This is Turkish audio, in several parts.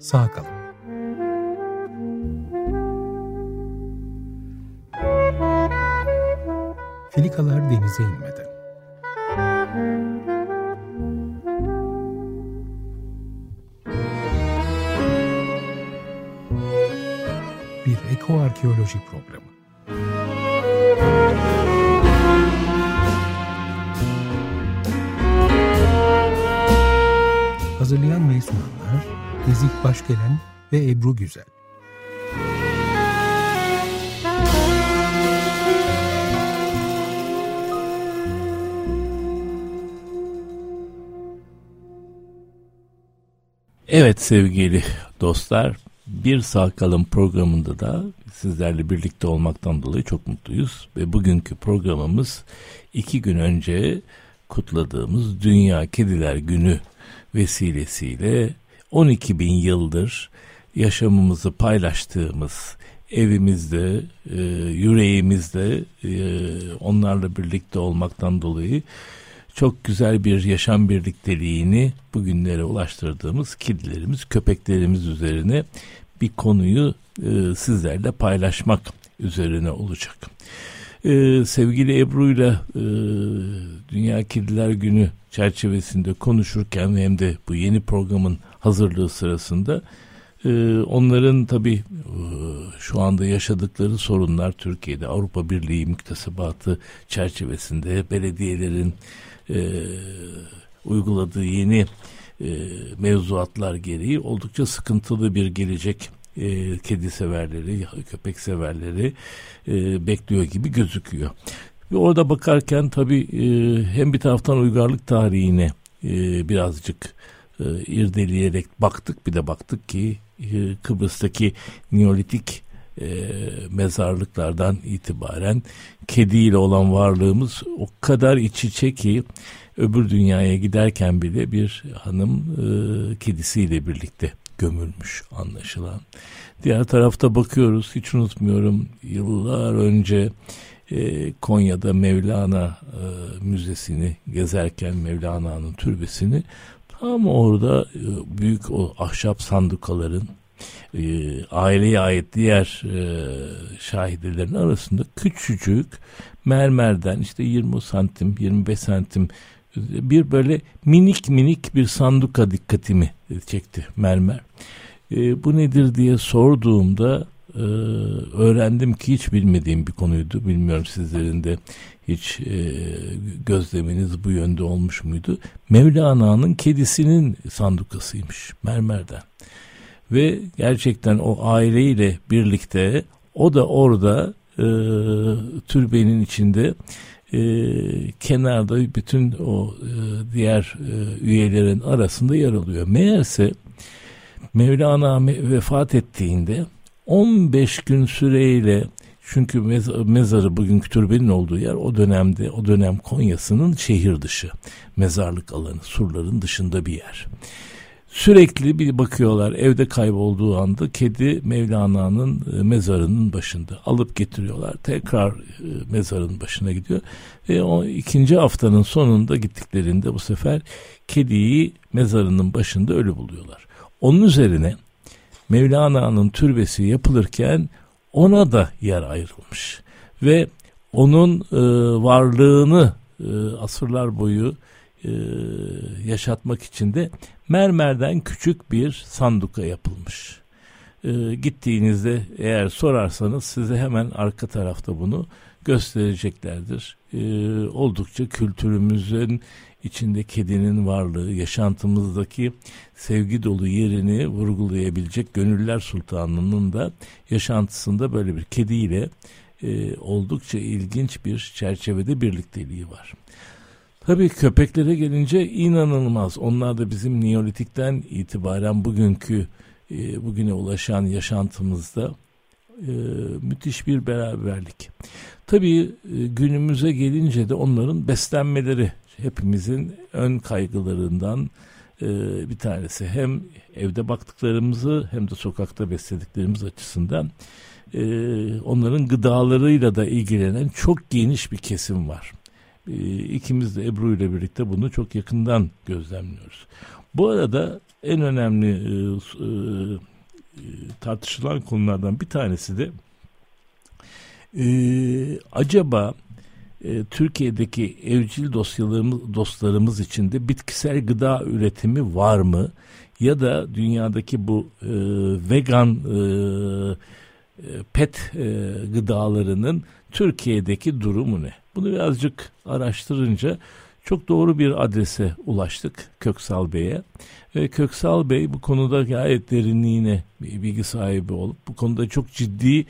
sağ kalın. Filikalar denize inmeden. Başgelen ve Ebru Güzel. Evet sevgili dostlar, Bir Sağ Kalın programında da sizlerle birlikte olmaktan dolayı çok mutluyuz. Ve bugünkü programımız iki gün önce kutladığımız Dünya Kediler Günü vesilesiyle 12 bin yıldır yaşamımızı paylaştığımız evimizde, e, yüreğimizde e, onlarla birlikte olmaktan dolayı çok güzel bir yaşam birlikteliğini bugünlere ulaştırdığımız kedilerimiz, köpeklerimiz üzerine bir konuyu e, sizlerle paylaşmak üzerine olacak. E, sevgili Ebru ile e, Dünya Kediler Günü çerçevesinde konuşurken hem de bu yeni programın hazırlığı sırasında e, onların tabi e, şu anda yaşadıkları sorunlar Türkiye'de Avrupa Birliği müktesebatı çerçevesinde belediyelerin e, uyguladığı yeni e, mevzuatlar gereği oldukça sıkıntılı bir gelecek e, kedi severleri, köpek severleri e, bekliyor gibi gözüküyor. Ve orada bakarken tabii e, hem bir taraftan uygarlık tarihine e, birazcık e, irdeleyerek baktık. Bir de baktık ki e, Kıbrıs'taki Neolitik e, mezarlıklardan itibaren kediyle olan varlığımız o kadar iç içe ki öbür dünyaya giderken bile bir hanım e, kedisiyle birlikte gömülmüş anlaşılan. Diğer tarafta bakıyoruz hiç unutmuyorum yıllar önce e, Konya'da Mevlana e, Müzesi'ni gezerken Mevlana'nın türbesini tam orada e, büyük o ahşap sandukaların e, aileye ait diğer e, şahidelerin arasında küçücük mermerden işte 20 santim 25 santim bir böyle minik minik bir sanduka dikkatimi çekti mermer. E, bu nedir diye sorduğumda e, öğrendim ki hiç bilmediğim bir konuydu. Bilmiyorum sizlerin de hiç e, gözleminiz bu yönde olmuş muydu? Mevlana'nın kedisinin sandukasıymış mermerden. Ve gerçekten o aileyle birlikte o da orada e, türbenin içinde e, kenarda bütün o e, diğer e, üyelerin arasında yer alıyor. Meğerse Mevlana vefat ettiğinde 15 gün süreyle çünkü mezarı bugünkü türbenin olduğu yer o dönemde o dönem Konya'sının şehir dışı mezarlık alanı surların dışında bir yer. Sürekli bir bakıyorlar evde kaybolduğu anda kedi Mevlana'nın e, mezarının başında alıp getiriyorlar. Tekrar e, mezarın başına gidiyor ve o ikinci haftanın sonunda gittiklerinde bu sefer kediyi mezarının başında ölü buluyorlar. Onun üzerine Mevlana'nın türbesi yapılırken ona da yer ayrılmış ve onun e, varlığını e, asırlar boyu e, yaşatmak için de mermerden küçük bir sanduka yapılmış. E, gittiğinizde eğer sorarsanız size hemen arka tarafta bunu göstereceklerdir. E, oldukça kültürümüzün içinde kedinin varlığı, yaşantımızdaki sevgi dolu yerini vurgulayabilecek Gönüller Sultanı'nın da yaşantısında böyle bir kediyle e, oldukça ilginç bir çerçevede birlikteliği var. Tabii köpeklere gelince inanılmaz. Onlar da bizim Neolitik'ten itibaren bugünkü e, bugüne ulaşan yaşantımızda e, müthiş bir beraberlik. Tabii e, günümüze gelince de onların beslenmeleri hepimizin ön kaygılarından e, bir tanesi. Hem evde baktıklarımızı hem de sokakta beslediklerimiz açısından e, onların gıdalarıyla da ilgilenen çok geniş bir kesim var. e, ikimiz de Ebru ile birlikte bunu çok yakından gözlemliyoruz. Bu arada en önemli e, e, tartışılan konulardan bir tanesi de e, acaba e, Türkiye'deki evcil dosyalarımız, dostlarımız için de bitkisel gıda üretimi var mı? Ya da dünyadaki bu e, vegan e, e pet e, gıdalarının Türkiye'deki durumu ne? Bunu birazcık araştırınca çok doğru bir adrese ulaştık Köksal Bey'e. Ve Köksal Bey bu konuda gayet derinliğine bilgi sahibi olup bu konuda çok ciddi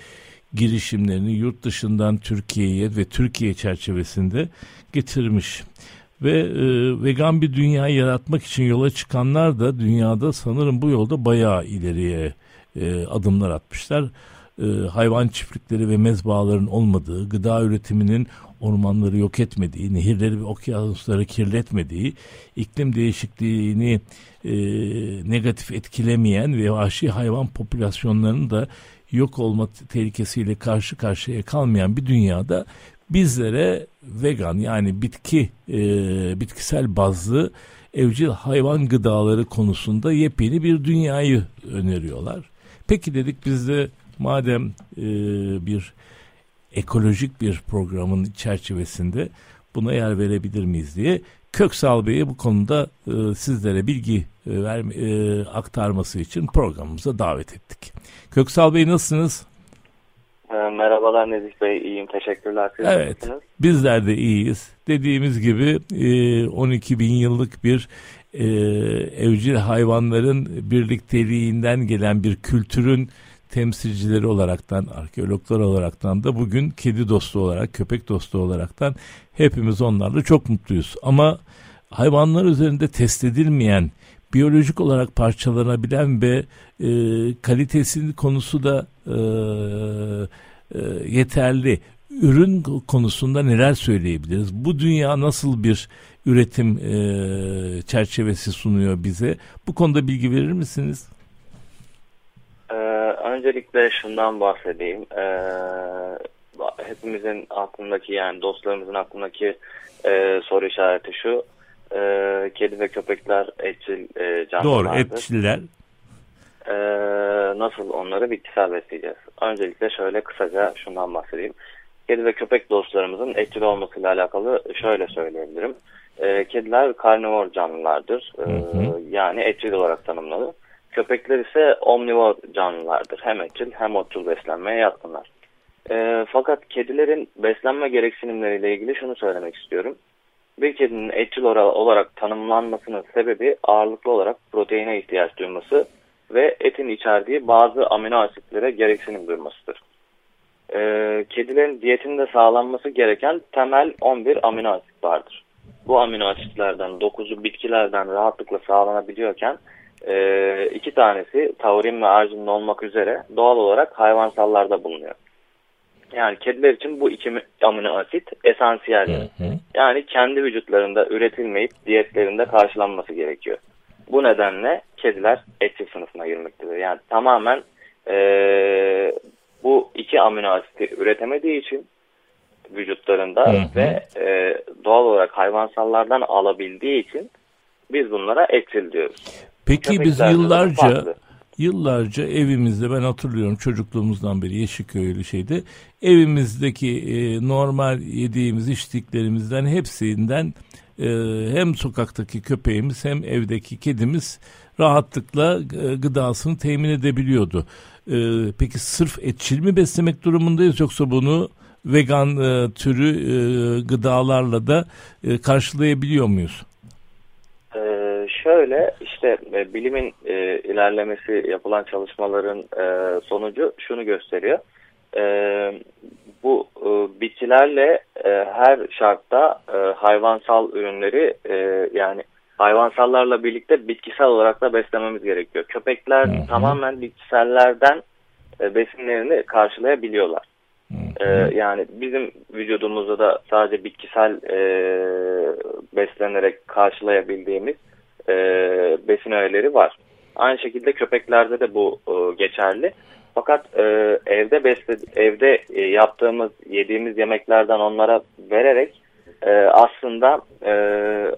girişimlerini yurt dışından Türkiye'ye ve Türkiye çerçevesinde getirmiş. Ve e, vegan bir dünya yaratmak için yola çıkanlar da dünyada sanırım bu yolda bayağı ileriye e, adımlar atmışlar. E, hayvan çiftlikleri ve mezbaların olmadığı, gıda üretiminin ormanları yok etmediği, nehirleri ve okyanusları kirletmediği, iklim değişikliğini e, negatif etkilemeyen ve vahşi hayvan popülasyonlarının da yok olma tehlikesiyle karşı karşıya kalmayan bir dünyada bizlere vegan yani bitki e, bitkisel bazlı evcil hayvan gıdaları konusunda yepyeni bir dünyayı öneriyorlar. Peki dedik biz de madem e, bir ekolojik bir programın çerçevesinde buna yer verebilir miyiz diye Köksal Bey'e bu konuda e, sizlere bilgi e, verme, e, aktarması için programımıza davet ettik. Köksal Bey nasılsınız? E, merhabalar Nezih Bey, iyiyim teşekkürler. Siz evet, nasılsınız? bizler de iyiyiz. Dediğimiz gibi e, 12 bin yıllık bir e, evcil hayvanların birlikteliğinden gelen bir kültürün temsilcileri olaraktan, arkeologlar olaraktan da bugün kedi dostu olarak, köpek dostu olaraktan hepimiz onlarla çok mutluyuz. Ama hayvanlar üzerinde test edilmeyen, biyolojik olarak parçalanabilen ve e, kalitesi konusu da e, e, yeterli. Ürün konusunda neler söyleyebiliriz? Bu dünya nasıl bir üretim e, çerçevesi sunuyor bize? Bu konuda bilgi verir misiniz? Öncelikle şundan bahsedeyim. Ee, hepimizin aklındaki yani dostlarımızın aklındaki e, soru işareti şu. E, kedi ve köpekler etçil e, canlılardır. Doğru etçiller. E, nasıl onları bitkisel besleyeceğiz? Öncelikle şöyle kısaca şundan bahsedeyim. Kedi ve köpek dostlarımızın etçil olmasıyla alakalı şöyle söyleyebilirim. E, kediler karnivor canlılardır. E, hı hı. Yani etçil olarak tanımlanır. Köpekler ise omnivor canlılardır. Hem etçil hem otçul beslenmeye yatkınlar. E, fakat kedilerin beslenme gereksinimleriyle ilgili şunu söylemek istiyorum. Bir kedinin etçil olarak tanımlanmasının sebebi ağırlıklı olarak proteine ihtiyaç duyması ve etin içerdiği bazı amino asitlere gereksinim duymasıdır. E, kedilerin diyetinde sağlanması gereken temel 11 amino asit vardır. Bu amino asitlerden 9'u bitkilerden rahatlıkla sağlanabiliyorken e, iki tanesi taurin ve arginin olmak üzere doğal olarak hayvansallarda bulunuyor. Yani kediler için bu iki amino asit esansiyel. Yani kendi vücutlarında üretilmeyip diyetlerinde karşılanması gerekiyor. Bu nedenle kediler etçil sınıfına girmektedir. Yani tamamen e, bu iki amino asiti üretemediği için vücutlarında hı hı. ve e, doğal olarak hayvansallardan alabildiği için biz bunlara etçil diyoruz. Peki biz yıllarca yıllarca evimizde ben hatırlıyorum çocukluğumuzdan beri Yeşilköylü şeyde evimizdeki e, normal yediğimiz içtiklerimizden hepsinden e, hem sokaktaki köpeğimiz hem evdeki kedimiz rahatlıkla e, gıdasını temin edebiliyordu. E, peki sırf etçil mi beslemek durumundayız yoksa bunu vegan e, türü e, gıdalarla da e, karşılayabiliyor muyuz? Şöyle işte e, bilimin e, ilerlemesi yapılan çalışmaların e, sonucu şunu gösteriyor. E, bu e, bitkilerle e, her şartta e, hayvansal ürünleri e, yani hayvansallarla birlikte bitkisel olarak da beslememiz gerekiyor. Köpekler hı hı. tamamen bitkisellerden e, besinlerini karşılayabiliyorlar. Ee, yani bizim vücudumuzda da sadece bitkisel e, beslenerek karşılayabildiğimiz e, besin öğeleri var. Aynı şekilde köpeklerde de bu e, geçerli. Fakat e, evde besle, evde e, yaptığımız, yediğimiz yemeklerden onlara vererek e, aslında e,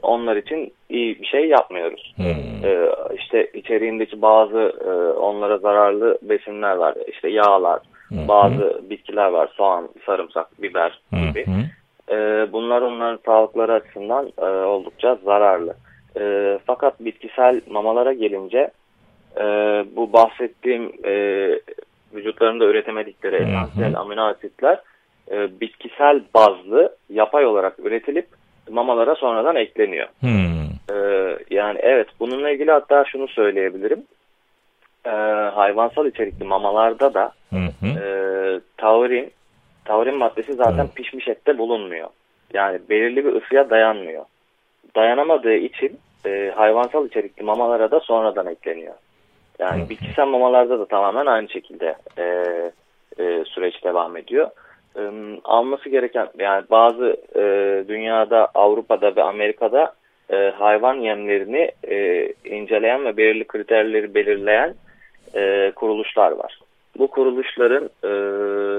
onlar için iyi bir şey yapmıyoruz. Hmm. E, işte içeriğindeki bazı e, onlara zararlı besinler var. İşte yağlar, Hı bazı bitkiler var. Soğan, sarımsak, biber gibi. hı. E, bunlar onların sağlıkları açısından e, oldukça zararlı. E, fakat bitkisel mamalara gelince e, bu bahsettiğim e, vücutlarında üretemedikleri Hı hı. esansiyel amino asitler e, bitkisel bazlı yapay olarak üretilip mamalara sonradan ekleniyor. Hmm. E, yani evet bununla ilgili hatta şunu söyleyebilirim. E, hayvansal içerikli mamalarda da Hı hı. e, taurin, taurin maddesi zaten Evet. pişmiş ette bulunmuyor. Yani belirli bir ısıya dayanmıyor. Dayanamadığı için e, hayvansal içerikli mamalara da sonradan ekleniyor. Yani bitkisel mamalarda da tamamen aynı şekilde e, e, süreç devam ediyor. E, alması gereken yani bazı e, dünyada Avrupa'da ve Amerika'da e, hayvan yemlerini e, inceleyen ve belirli kriterleri belirleyen e, kuruluşlar var. Bu kuruluşların e,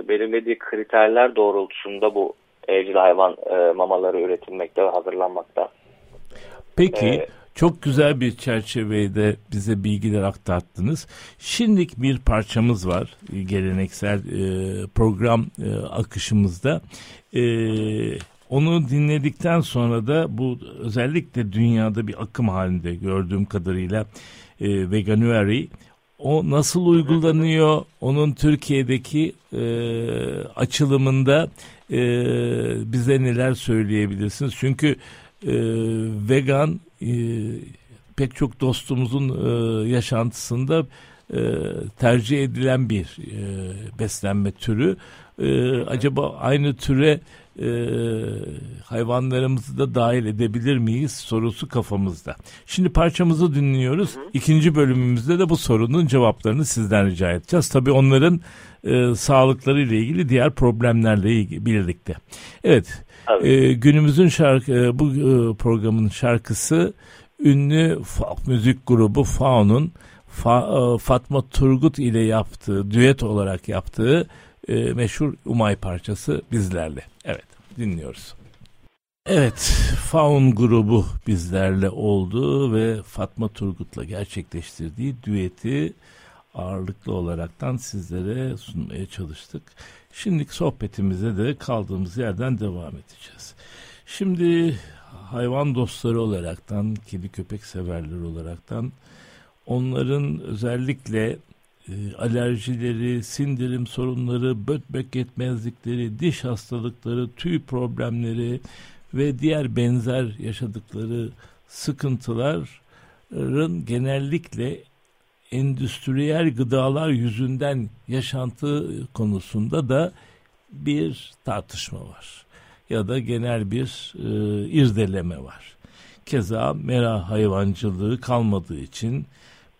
belirlediği kriterler doğrultusunda bu evcil hayvan e, mamaları üretilmekte ve hazırlanmakta. Peki Ee, çok güzel bir çerçevede bize bilgiler aktarttınız. Şimdilik bir parçamız var e, geleneksel e, program e, akışımızda. E, onu dinledikten sonra da bu özellikle dünyada bir akım halinde gördüğüm kadarıyla e, Veganuary o nasıl uygulanıyor? Onun Türkiye'deki e, açılımında e, bize neler söyleyebilirsiniz? Çünkü e, vegan e, pek çok dostumuzun e, yaşantısında e, tercih edilen bir e, beslenme türü. E, acaba aynı türe e, hayvanlarımızı da dahil edebilir miyiz sorusu kafamızda. Şimdi parçamızı dinliyoruz. İkinci bölümümüzde de bu sorunun cevaplarını sizden rica edeceğiz. Tabii onların e, sağlıkları ile ilgili diğer problemlerle ilgili birlikte. Evet. Tabii. e, günümüzün şarkı e, bu e, programın şarkısı ünlü müzik grubu Faun'un Fa- e, Fatma Turgut ile yaptığı düet olarak yaptığı e, meşhur Umay parçası bizlerle. Evet dinliyoruz. Evet Faun grubu bizlerle oldu ve Fatma Turgut'la gerçekleştirdiği düeti ağırlıklı olaraktan sizlere sunmaya çalıştık. Şimdiki sohbetimize de kaldığımız yerden devam edeceğiz. Şimdi hayvan dostları olaraktan, kedi köpek severler olaraktan onların özellikle e, alerjileri, sindirim sorunları, böbrek yetmezlikleri, diş hastalıkları, tüy problemleri ve diğer benzer yaşadıkları sıkıntıların genellikle endüstriyel gıdalar yüzünden yaşantı konusunda da bir tartışma var. Ya da genel bir e, irdeleme var. Keza mera hayvancılığı kalmadığı için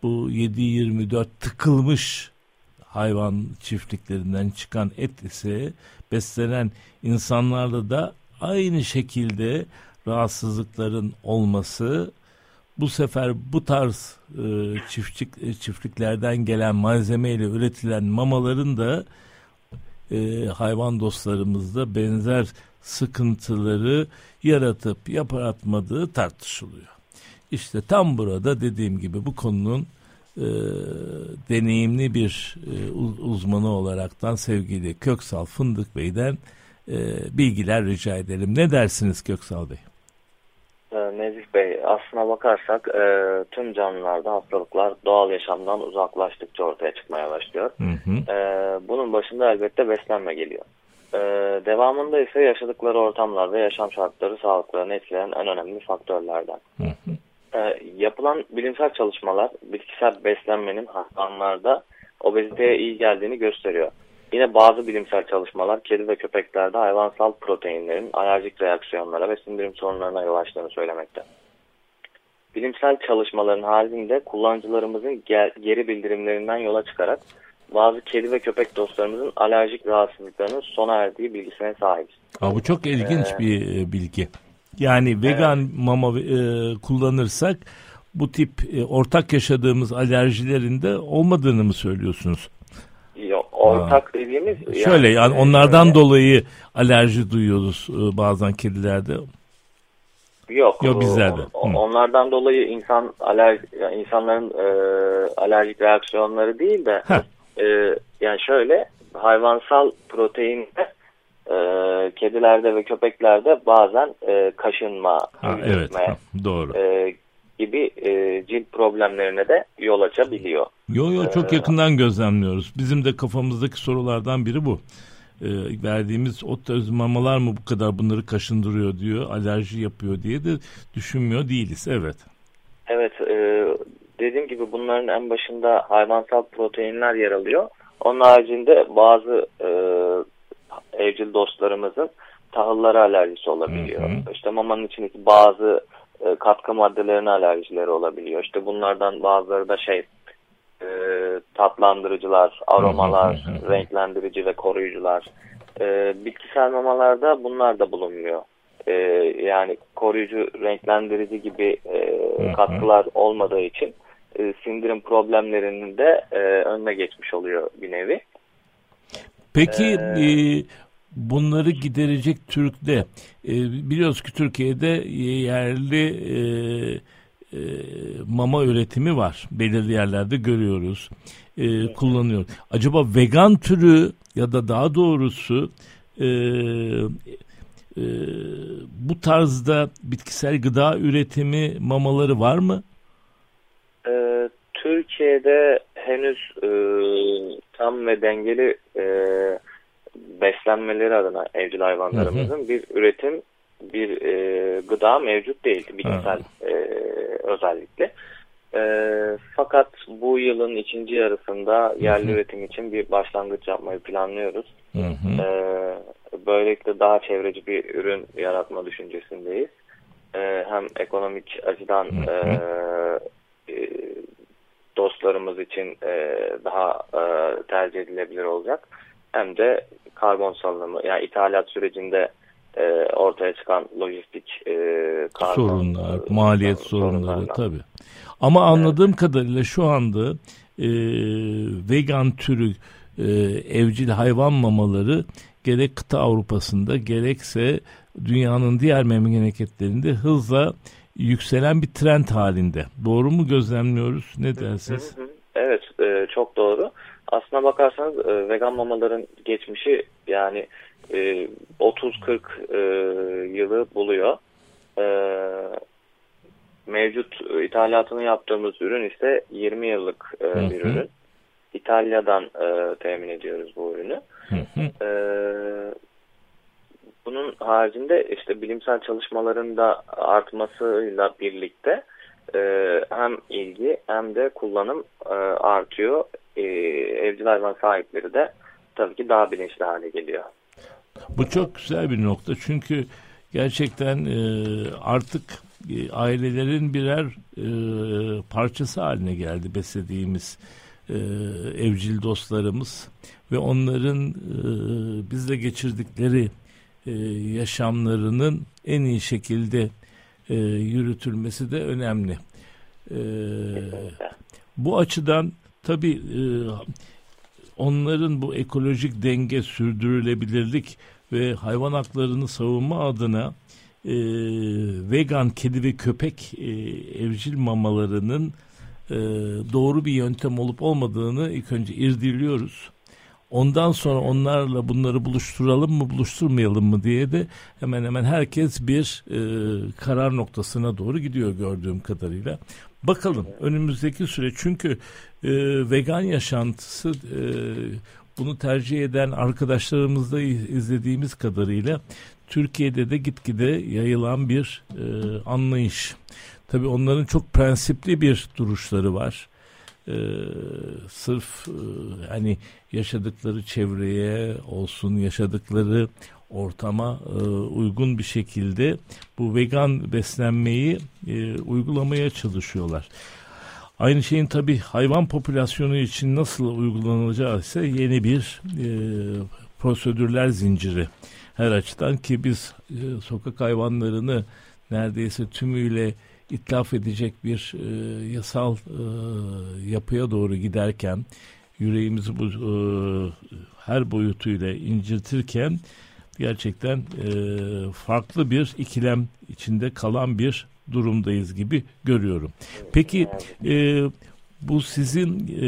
bu 7-24 tıkılmış hayvan çiftliklerinden çıkan et ise beslenen insanlarla da aynı şekilde rahatsızlıkların olması bu sefer bu tarz e, çiftçik, e, çiftliklerden gelen malzemeyle üretilen mamaların da e, hayvan dostlarımızda benzer sıkıntıları yaratıp yaratmadığı tartışılıyor. İşte tam burada dediğim gibi bu konunun e, deneyimli bir e, uzmanı olaraktan sevgili Köksal Fındık Bey'den e, bilgiler rica edelim. Ne dersiniz Köksal Bey? Ee, Nezih Bey, aslına bakarsak e, tüm canlılarda hastalıklar doğal yaşamdan uzaklaştıkça ortaya çıkmaya başlıyor. Hı hı. E, bunun başında elbette beslenme geliyor. E, devamında ise yaşadıkları ortamlar ve yaşam şartları sağlıklarını etkileyen en önemli faktörlerden. Hı hı. E, yapılan bilimsel çalışmalar bitkisel beslenmenin hayvanlarda obeziteye iyi geldiğini gösteriyor. Yine bazı bilimsel çalışmalar kedi ve köpeklerde hayvansal proteinlerin alerjik reaksiyonlara ve sindirim sorunlarına yol açtığını söylemekte. Bilimsel çalışmaların halinde kullanıcılarımızın geri bildirimlerinden yola çıkarak bazı kedi ve köpek dostlarımızın alerjik rahatsızlıklarının sona erdiği bilgisine sahibiz. Aa, bu çok ilginç ee, bir bilgi. Yani vegan evet. mama e, kullanırsak bu tip e, ortak yaşadığımız alerjilerin de olmadığını mı söylüyorsunuz? Yok ortak ha. dediğimiz... Şöyle yani, onlardan şöyle, dolayı alerji duyuyoruz e, bazen kedilerde. Yok. Yok bizlerde. Onlardan dolayı insan alerji, yani insanların e, alerjik reaksiyonları değil de e, yani şöyle hayvansal proteinde e, kedilerde ve köpeklerde bazen e, kaşınma, ha, evet, ha, doğru. E, gibi e, cilt problemlerine de yol açabiliyor. Yo yo çok ee, yakından gözlemliyoruz. Bizim de kafamızdaki sorulardan biri bu. E, verdiğimiz ot öz mamalar mı bu kadar bunları kaşındırıyor diyor, alerji yapıyor diye de düşünmüyor değiliz. Evet. Evet, e, dediğim gibi bunların en başında hayvansal proteinler yer alıyor. Onun haricinde bazı e, evcil dostlarımızın tahıllara alerjisi olabiliyor. Hı hı. İşte mamanın içindeki bazı e, katkı maddelerine alerjileri olabiliyor. İşte bunlardan bazıları da şey e, tatlandırıcılar, aromalar, renklendirici ve koruyucular. E, bitkisel mamalarda bunlar da bulunmuyor. E, yani koruyucu, renklendirici gibi e, katkılar olmadığı için e, sindirim problemlerinin de e, önüne geçmiş oluyor bir nevi. Peki ee, e, bunları giderecek Türk'te e, biliyoruz ki Türkiye'de yerli e, e, mama üretimi var. Belirli yerlerde görüyoruz. E, kullanıyor. Acaba vegan türü ya da daha doğrusu e, e, bu tarzda bitkisel gıda üretimi mamaları var mı? E, Türkiye'de henüz e, tam ve dengeli e, beslenmeleri adına evcil hayvanlarımızın hı hı. bir üretim, bir e, gıda mevcut değil bilimsel e, özellikle. E, fakat bu yılın ikinci yarısında yerli hı hı. üretim için bir başlangıç yapmayı planlıyoruz. Hı hı. E, böylelikle daha çevreci bir ürün yaratma düşüncesindeyiz. E, hem ekonomik açıdan hı hı. E, e, dostlarımız için e, daha e, tercih edilebilir olacak. Hem de karbon salınımı yani ithalat sürecinde e, ortaya çıkan lojistik e, karbon, sorunlar, e, maliyet sorunları tabi. Ama anladığım evet. kadarıyla şu anda e, vegan türü e, evcil hayvan mamaları gerek kıta Avrupa'sında gerekse dünyanın diğer memleketlerinde hızla yükselen bir trend halinde. Doğru mu gözlemliyoruz? Ne dersiniz? Evet, e, çok doğru. Aslına bakarsanız e, vegan mamaların geçmişi yani e, 30-40 e, yılı buluyor. E, mevcut ithalatını yaptığımız ürün ise 20 yıllık e, bir ürün. İtalya'dan e, temin ediyoruz bu ürünü. Hı hı. E, bunun haricinde işte bilimsel çalışmaların da artmasıyla birlikte e, hem ilgi hem de kullanım e, artıyor. E, evcil hayvan sahipleri de tabii ki daha bilinçli hale geliyor. Bu çok güzel bir nokta çünkü gerçekten e, artık e, ailelerin birer e, parçası haline geldi beslediğimiz e, evcil dostlarımız ve onların e, bizle geçirdikleri e, yaşamlarının en iyi şekilde e, yürütülmesi de önemli. E, bu açıdan tabii e, onların bu ekolojik denge, sürdürülebilirlik ve hayvan haklarını savunma adına e, vegan kedi ve köpek e, evcil mamalarının doğru bir yöntem olup olmadığını ilk önce irdiliyoruz. Ondan sonra onlarla bunları buluşturalım mı buluşturmayalım mı diye de hemen hemen herkes bir e, karar noktasına doğru gidiyor gördüğüm kadarıyla. Bakalım önümüzdeki süre çünkü e, vegan yaşantısı e, bunu tercih eden arkadaşlarımızda izlediğimiz kadarıyla Türkiye'de de gitgide yayılan bir e, anlayış. Tabii onların çok prensipli bir duruşları var e, sırf e, hani yaşadıkları çevreye olsun yaşadıkları ortama e, uygun bir şekilde bu vegan beslenmeyi e, uygulamaya çalışıyorlar. Aynı şeyin tabi hayvan popülasyonu için nasıl uygulanacağı ise yeni bir e, prosedürler zinciri her açıdan ki biz e, sokak hayvanlarını neredeyse tümüyle itlaf edecek bir e, yasal e, yapıya doğru giderken yüreğimizi bu e, her boyutuyla inciltirken gerçekten e, farklı bir ikilem içinde kalan bir durumdayız gibi görüyorum. Peki e, bu sizin e,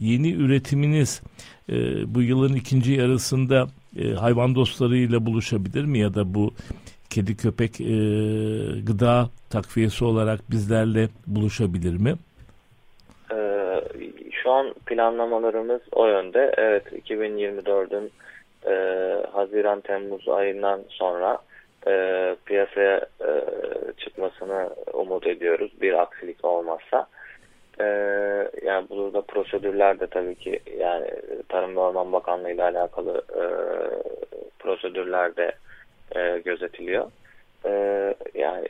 yeni üretiminiz e, bu yılın ikinci yarısında e, hayvan dostlarıyla buluşabilir mi ya da bu kedi köpek e, gıda takviyesi olarak bizlerle buluşabilir mi? Ee, şu an planlamalarımız o yönde. Evet 2024'ün e, Haziran-Temmuz ayından sonra e, piyasaya e, çıkmasını umut ediyoruz bir aksilik olmazsa. E, yani burada prosedürler de tabii ki yani Tarım ve Orman Bakanlığı ile alakalı e, prosedürler de e, gözetiliyor. E, yani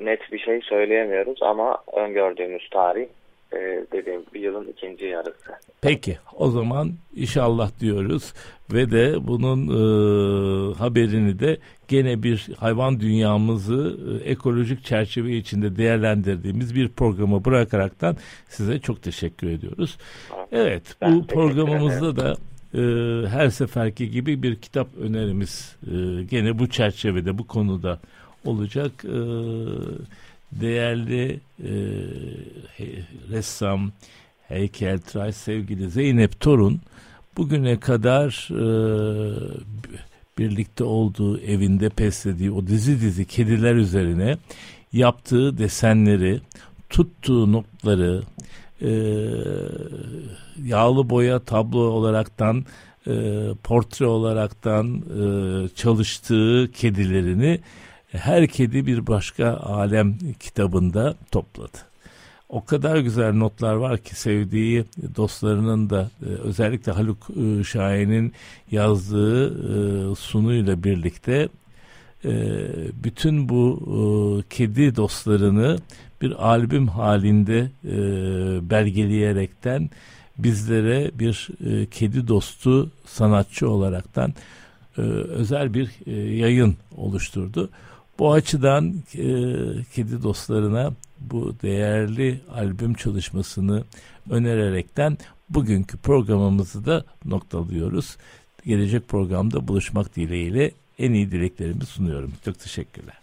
net bir şey söyleyemiyoruz ama öngördüğümüz tarih e, dediğim bir yılın ikinci yarısı. Peki o zaman inşallah diyoruz ve de bunun e, haberini de gene bir hayvan dünyamızı e, ekolojik çerçeve içinde değerlendirdiğimiz bir programı bırakaraktan size çok teşekkür ediyoruz. Evet Ben bu programımızda da e, her seferki gibi bir kitap önerimiz e, gene bu çerçevede bu konuda olacak. E, değerli e, he- ressam, heykeltıraş sevgili Zeynep Torun bugüne kadar e, birlikte olduğu evinde beslediği o dizi dizi kediler üzerine yaptığı desenleri, tuttuğu notları, e, yağlı boya tablo olaraktan e, portre olaraktan e, çalıştığı kedilerini her kedi bir başka alem kitabında topladı. O kadar güzel notlar var ki sevdiği dostlarının da e, özellikle Haluk e, Şahin'in yazdığı e, sunuyla birlikte e, bütün bu e, kedi dostlarını bir albüm halinde e, belgeleyerekten bizlere bir e, kedi dostu sanatçı olaraktan özel bir yayın oluşturdu. Bu açıdan kedi dostlarına bu değerli albüm çalışmasını önererekten bugünkü programımızı da noktalıyoruz. Gelecek programda buluşmak dileğiyle en iyi dileklerimi sunuyorum. Çok teşekkürler.